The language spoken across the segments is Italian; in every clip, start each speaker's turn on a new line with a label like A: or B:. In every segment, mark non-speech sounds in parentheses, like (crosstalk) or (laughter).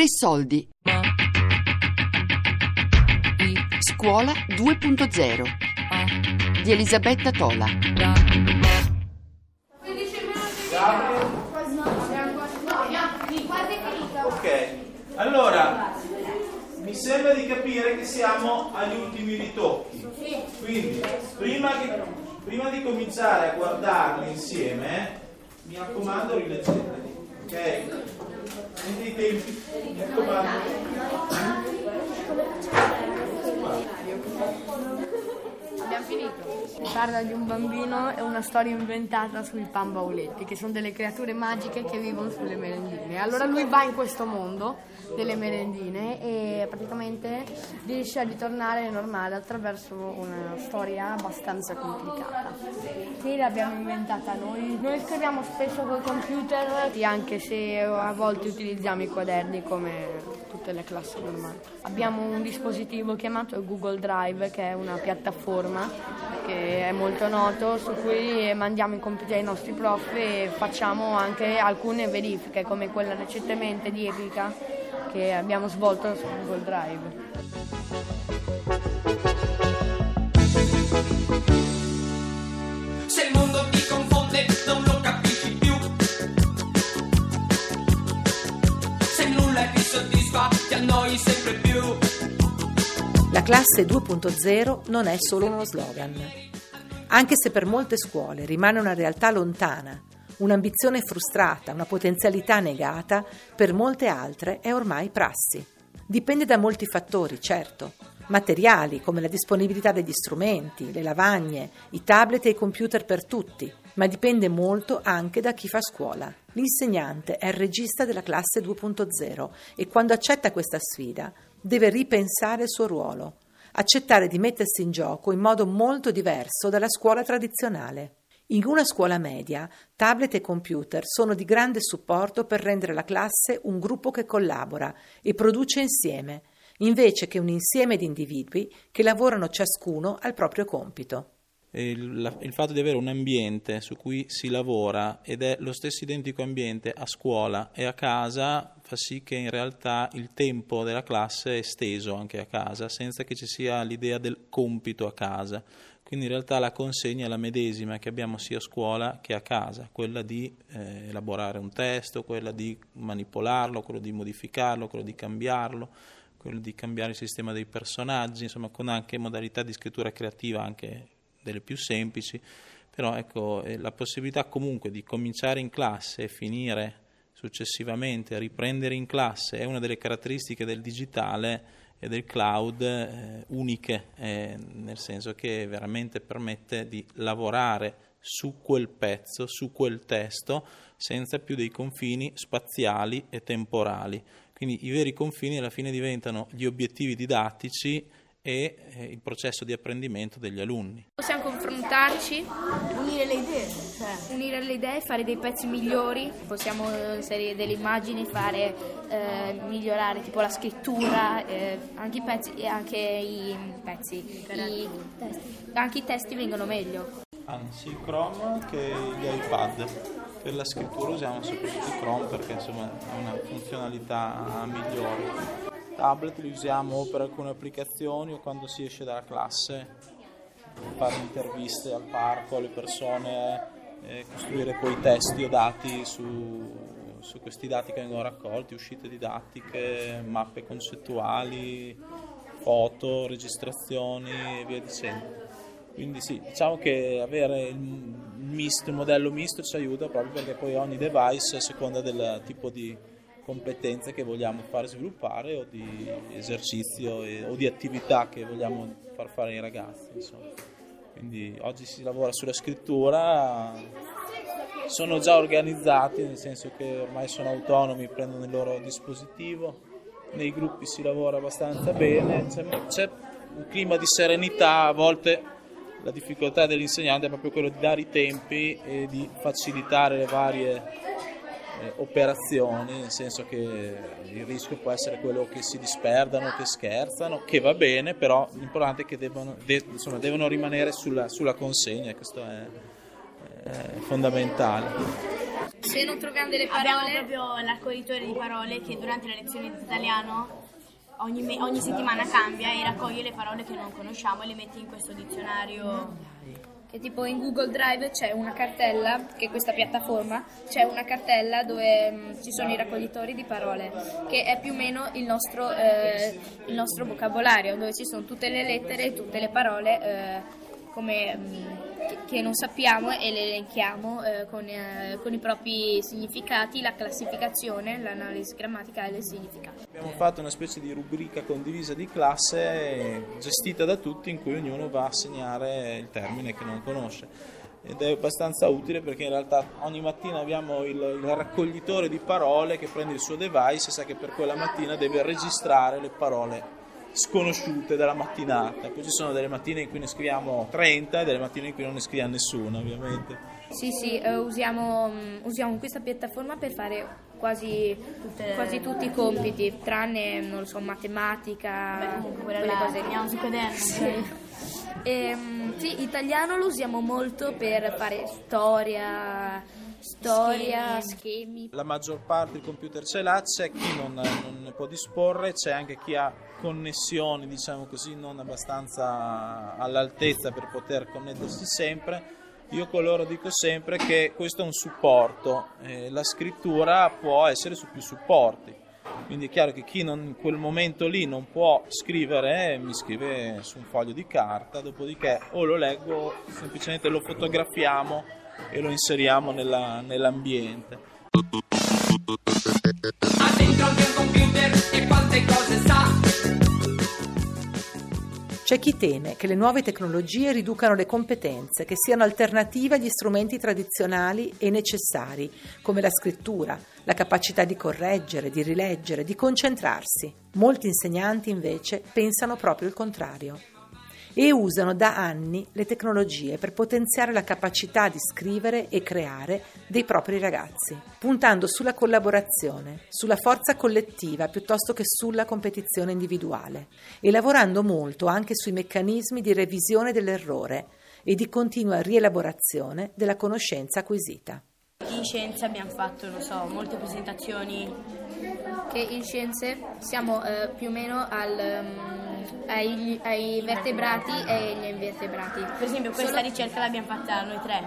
A: Tre soldi. Scuola 2.0 di Elisabetta Tola.
B: Ok, allora mi sembra di capire che siamo agli ultimi ritocchi. Quindi, prima, che- prima di cominciare a guardarli insieme, mi raccomando, rileggeteli. Ok? Mentre i tempi, mi raccomando.
C: Abbiamo finito. Parla di un bambino e una storia inventata sui pambauletti, che sono delle creature magiche che vivono sulle merendine. Allora lui va in questo mondo delle merendine e praticamente riesce a ritornare normale attraverso una storia abbastanza complicata. Sì, l'abbiamo inventata noi. Noi scriviamo spesso col computer, anche se a volte utilizziamo i quaderni come tutte le classi normali. Abbiamo un dispositivo chiamato Google Drive che è una piattaforma che è molto noto su cui mandiamo i compiti ai nostri prof e facciamo anche alcune verifiche come quella recentemente di Epica che abbiamo svolto su Google Drive.
D: Se il mondo ti confonde non lo capisci più Se nulla ti soddisfa ti annoi sempre più
E: La classe 2.0 non è solo uno slogan. Anche se per molte scuole rimane una realtà lontana, un'ambizione frustrata, una potenzialità negata, per molte altre è ormai prassi. Dipende da molti fattori, certo. Materiali come la disponibilità degli strumenti, le lavagne, i tablet e i computer per tutti, ma dipende molto anche da chi fa scuola. L'insegnante è il regista della classe 2.0 e quando accetta questa sfida deve ripensare il suo ruolo, accettare di mettersi in gioco in modo molto diverso dalla scuola tradizionale. In una scuola media, tablet e computer sono di grande supporto per rendere la classe un gruppo che collabora e produce insieme, invece che un insieme di individui che lavorano ciascuno al proprio compito.
B: il, la- il fatto di avere un ambiente su cui si lavora ed è lo stesso identico ambiente a scuola e a casa fa sì che in realtà il tempo della classe è esteso anche a casa senza che ci sia l'idea del compito a casa. Quindi in realtà la consegna è la medesima che abbiamo sia a scuola che a casa, quella di eh, elaborare un testo, quella di manipolarlo, quello di modificarlo, quello di cambiarlo, quello di cambiare il sistema dei personaggi, insomma con anche modalità di scrittura creativa anche delle più semplici, però ecco eh, la possibilità comunque di cominciare in classe e finire successivamente, riprendere in classe è una delle caratteristiche del digitale e del cloud eh, uniche, eh, nel senso che veramente permette di lavorare su quel pezzo, su quel testo, senza più dei confini spaziali e temporali. Quindi i veri confini alla fine diventano gli obiettivi didattici e eh, il processo di apprendimento degli alunni.
F: Possiamo confrontarci,
C: Unire le idee, cioè
F: unire le idee, fare dei pezzi migliori, possiamo inserire delle immagini, fare eh, migliorare tipo la scrittura, eh, anche i pezzi anche i pezzi, i testi. Anche i testi vengono meglio.
B: Anzi, Chrome che gli iPad. Per la scrittura usiamo soprattutto Chrome perché insomma ha una funzionalità migliore. Tablet li usiamo o per alcune applicazioni o quando si esce dalla classe, fare interviste al parco alle persone, eh, costruire poi testi o dati su, su questi dati che vengono raccolti, uscite didattiche, mappe concettuali, foto, registrazioni e via dicendo. Quindi sì, diciamo che avere il misto, il modello misto ci aiuta proprio perché poi ogni device a seconda del tipo di competenze che vogliamo fare sviluppare o di esercizio e- o di attività che vogliamo far fare ai ragazzi. Insomma. Quindi oggi si lavora sulla scrittura, sono già organizzati nel senso che ormai sono autonomi, prendono il loro dispositivo, nei gruppi si lavora abbastanza bene, c'è, c'è un clima di serenità, a volte la difficoltà dell'insegnante è proprio quello di dare i tempi e di facilitare le varie eh, operazioni, nel senso che il rischio può essere quello che si disperdano, che scherzano, che va bene, però l'importante è che devono, de- insomma, devono rimanere sulla, sulla consegna, e questo è, è fondamentale.
F: se non troviamo delle
G: Abbiamo
F: parole...
G: proprio l'accoglitore di parole che durante le lezioni di italiano ogni, me- ogni settimana cambia e raccoglie le parole che non conosciamo e le mette in questo dizionario.
F: Che tipo in Google Drive c'è una cartella, che è questa piattaforma, c'è una cartella dove mh, ci sono i raccoglitori di parole, che è più o meno il nostro, eh, il nostro vocabolario, dove ci sono tutte le lettere e tutte le parole eh, come, mh, che, non sappiamo e le elenchiamo eh, con, eh, con i propri significati, la classificazione, l'analisi grammaticale del significato.
B: Abbiamo fatto una specie di rubrica condivisa di classe gestita da tutti in cui ognuno va a segnare il termine che non conosce ed è abbastanza utile perché in realtà ogni mattina abbiamo il, il raccoglitore di parole che prende il suo device e sa che per quella mattina deve registrare le parole sconosciute della mattinata. Poi ci sono delle mattine in cui ne scriviamo 30 e delle mattine in cui non ne scriviamo nessuna, ovviamente.
F: Sì, sì, eh, usiamo, mm, usiamo questa piattaforma per fare quasi, quasi tutti i compiti, tranne, non lo so, matematica,
G: Beh, comunque
F: quelle
G: la
F: cose
G: sul quaderno.
F: Sì. Ehm, sì, italiano lo usiamo molto per fare storia, storia, schemi.
B: La maggior parte del computer ce l'ha, c'è chi non, non ne può disporre, c'è anche chi ha connessioni, diciamo così, non abbastanza all'altezza per poter connettersi sempre. Io con loro dico sempre che questo è un supporto, eh, la scrittura può essere su più supporti. Quindi è chiaro che chi non- in quel momento lì non può scrivere, mi scrive su un foglio di carta, dopodiché o lo leggo, semplicemente lo fotografiamo e lo inseriamo nella- nell'ambiente.
D: Ha dentro anche un computer e quante cose sa
E: C'è chi teme che le nuove tecnologie riducano le competenze, che siano alternative agli strumenti tradizionali e necessari, come la scrittura, la capacità di correggere, di rileggere, di concentrarsi. Molti insegnanti invece pensano proprio il contrario e usano da anni le tecnologie per potenziare la capacità di scrivere e creare dei propri ragazzi, puntando sulla collaborazione, sulla forza collettiva piuttosto che sulla competizione individuale e lavorando molto anche sui meccanismi di revisione dell'errore e di continua rielaborazione della conoscenza acquisita.
G: In scienza abbiamo fatto, non so, molte presentazioni.
F: che in scienze siamo eh, più o meno al, mm, ai, ai vertebrati e agli invertebrati.
G: Per esempio questa
F: Solo-
G: ricerca l'abbiamo fatta noi tre.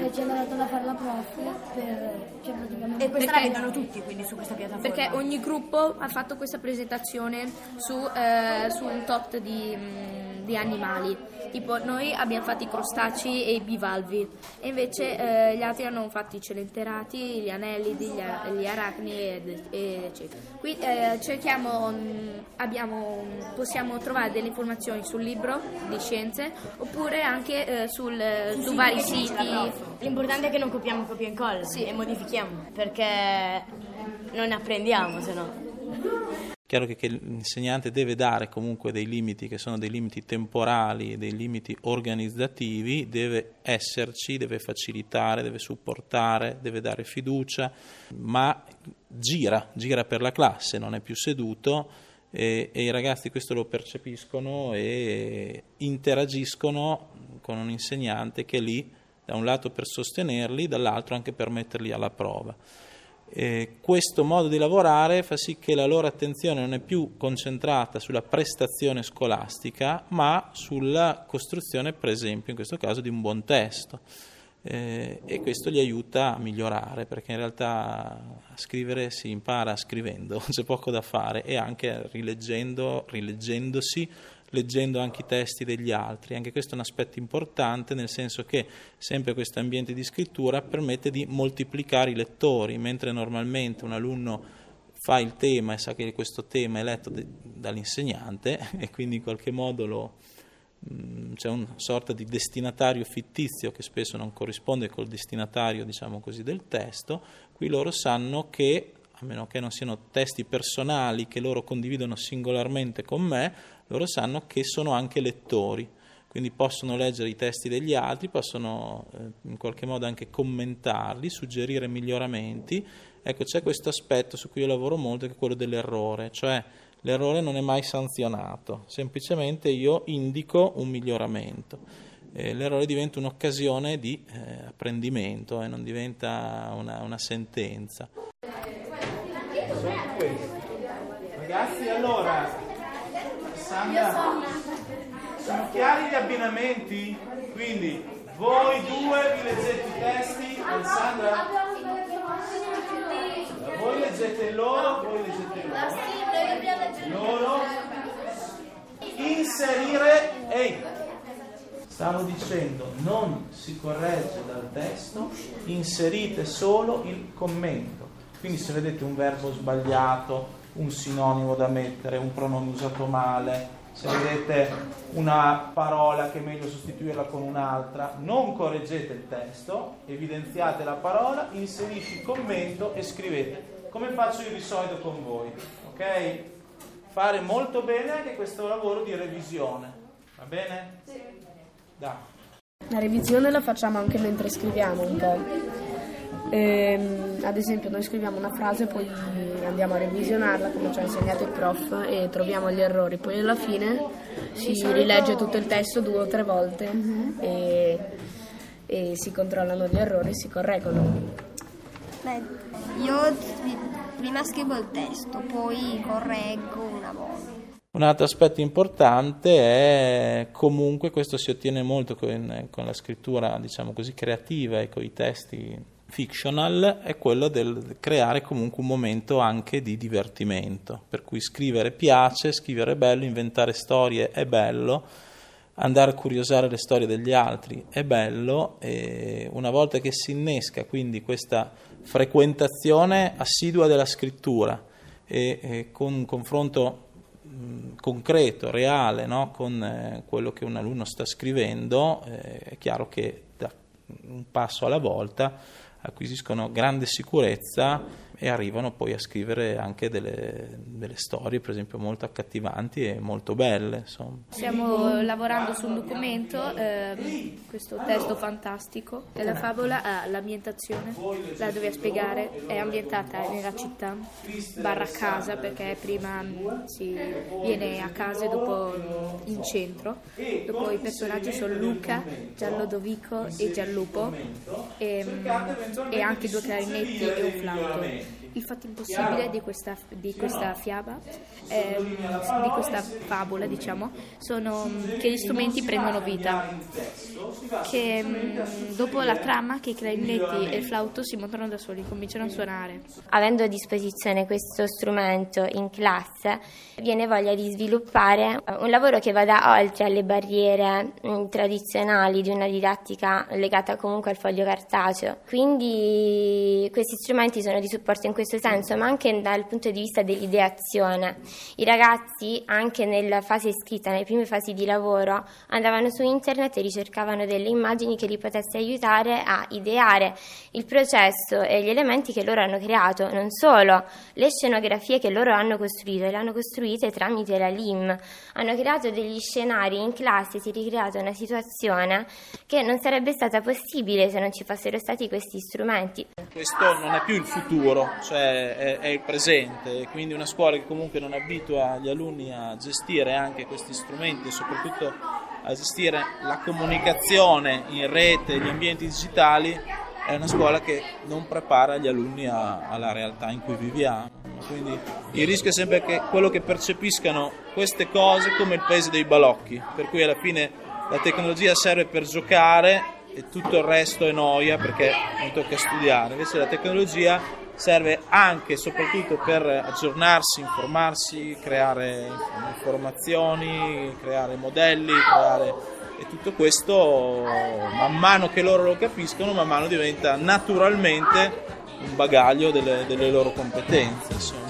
C: E ci hanno dato da fare la prof per, cioè praticamente
G: E questa
F: Perché-
G: la vedono tutti quindi su questa piattaforma.
F: Perché ogni gruppo ha fatto questa presentazione su, eh, su un tot di, mm, di animali. Tipo noi abbiamo fatto i crostacei e i bivalvi e invece eh, gli altri hanno fatto i celenterati, gli anellidi, gli, a- gli aracni ed, ed eccetera. Qui eh, cerchiamo, mm, abbiamo, possiamo trovare delle informazioni sul libro di scienze oppure anche eh, sul, su vari
G: Sì,
F: siti.
G: l'ha prof. L'importante è che non copiamo copia e incolla e modifichiamo perché non apprendiamo se no.
B: Chiaro che, che l'insegnante deve dare comunque dei limiti che sono dei limiti temporali, dei limiti organizzativi, deve esserci, deve facilitare, deve supportare, deve dare fiducia, ma gira, gira per la classe, non è più seduto e, e i ragazzi questo lo percepiscono e interagiscono con un insegnante che è lì da un lato per sostenerli, dall'altro anche per metterli alla prova. Eh, questo modo di lavorare fa sì che la loro attenzione non è più concentrata sulla prestazione scolastica, ma sulla costruzione, per esempio, in questo caso, di un buon testo. Eh, e questo li aiuta a migliorare, perché in realtà a scrivere si impara scrivendo, (laughs) c'è poco da fare, e anche rileggendo, rileggendosi, leggendo anche i testi degli altri. Anche questo è un aspetto importante, nel senso che sempre questo ambiente di scrittura permette di moltiplicare i lettori, mentre normalmente un alunno fa il tema e sa che questo tema è letto de- dall'insegnante (laughs) e quindi in qualche modo lo, mh, c'è una sorta di destinatario fittizio che spesso non corrisponde col destinatario, diciamo così, del testo, qui loro sanno che a meno che non siano testi personali che loro condividono singolarmente con me, loro sanno che sono anche lettori, quindi possono leggere i testi degli altri, possono eh, in qualche modo anche commentarli, suggerire miglioramenti. Ecco, c'è questo aspetto su cui io lavoro molto, che è quello dell'errore, cioè l'errore non è mai sanzionato, semplicemente io indico un miglioramento. eh, l'errore diventa un'occasione di eh, apprendimento e non diventa una, una sentenza. Ragazzi, allora, Sandra, sono chiari gli abbinamenti? Quindi voi due vi leggete i testi, Alessandra? Voi leggete loro, voi leggete loro. Loro. Inserire, ehi, stavo dicendo, non si corregge dal testo, inserite solo il commento. Quindi se vedete un verbo sbagliato, un sinonimo da mettere, un pronome usato male, se vedete una parola che è meglio sostituirla con un'altra, non correggete il testo, evidenziate la parola, inserisci il commento e scrivete, come faccio io di solito con voi, ok? Fare molto bene anche questo lavoro di revisione, va bene? Sì. Da.
C: La revisione la facciamo anche mentre scriviamo un po'. Ehm, ad esempio noi scriviamo una frase, poi andiamo a revisionarla come ci ha insegnato il prof e troviamo gli errori, poi alla fine si rilegge tutto il testo due o tre volte uh-huh. e, e, si controllano gli errori e si correggono.
H: Beh, io prima scrivo il testo, poi correggo una volta.
B: Un altro aspetto importante è comunque questo si ottiene molto con, con la scrittura, diciamo così, creativa e con i testi fictional è quello del creare comunque un momento anche di divertimento, per cui scrivere piace, scrivere è bello, inventare storie è bello, andare a curiosare le storie degli altri è bello e una volta che si innesca quindi questa frequentazione assidua della scrittura e, e con un confronto mh, concreto, reale, no? con eh, quello che un alunno sta scrivendo, eh, è chiaro che da un passo alla volta acquisiscono grande sicurezza e arrivano poi a scrivere anche delle, delle storie, per esempio, molto accattivanti e molto belle. Insomma.
F: Stiamo lavorando su un documento, eh, questo testo fantastico, la favola ha l'ambientazione, la dove spiegare, è ambientata nella città, barra casa, perché prima mm, si viene a casa e dopo in centro. Dopo i personaggi sono Luca, Giallodovico e Giallupo e, mm, e anche due clarinetti e un flauto il fatto impossibile di questa, di questa fiaba, ehm, di questa favola, diciamo, sono che gli strumenti prendono vita. Che mh, mm, dopo la trama che i clarinetti e il flauto si montano da soli, cominciano a suonare.
H: Avendo a disposizione questo strumento in classe, viene voglia di sviluppare un lavoro che vada oltre alle barriere mh, mm, tradizionali di una didattica legata comunque al foglio cartaceo. Quindi questi strumenti sono di supporto in questo questo senso, ma anche dal punto di vista dell'ideazione. I ragazzi, anche nella fase scritta, nelle prime fasi di lavoro, andavano su internet e ricercavano delle immagini che li potesse aiutare a ideare il processo e gli elementi che loro hanno creato, non solo le scenografie che loro hanno costruito, le hanno costruite tramite la LIM, hanno creato degli scenari in classe, si è ricreata una situazione che non sarebbe stata possibile se non ci fossero stati questi strumenti.
B: Questo non è più il futuro, cioè cioè è, è, il presente, quindi una scuola che comunque non abitua gli alunni a gestire anche questi strumenti e soprattutto a gestire la comunicazione in rete, gli ambienti digitali, è una scuola che non prepara gli alunni a, alla realtà in cui viviamo. Quindi il rischio è sempre che quello che percepiscano queste cose come il paese dei balocchi, per cui alla fine la tecnologia serve per giocare e tutto il resto è noia perché non tocca studiare. Invece la tecnologia serve anche e soprattutto per aggiornarsi, informarsi, creare informazioni, creare modelli, creare... e tutto questo man mano che loro lo capiscono, man mano diventa naturalmente un bagaglio delle, delle loro competenze. Insomma.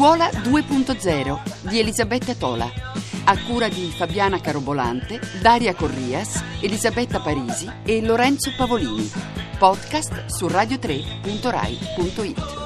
A: Scuola 2.0 di Elisabetta Tola. A cura di Fabiana Carobolante, Daria Corrias, Elisabetta Parisi e Lorenzo Pavolini. Podcast su radio3.rai.it.